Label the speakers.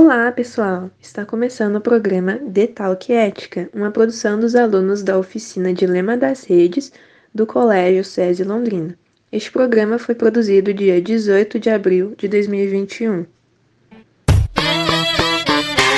Speaker 1: Olá, pessoal! Está começando o programa Detalque Ética, uma produção dos alunos da oficina Dilema das Redes do Colégio SESI Londrina. Este programa foi produzido dia 18 de abril de 2021.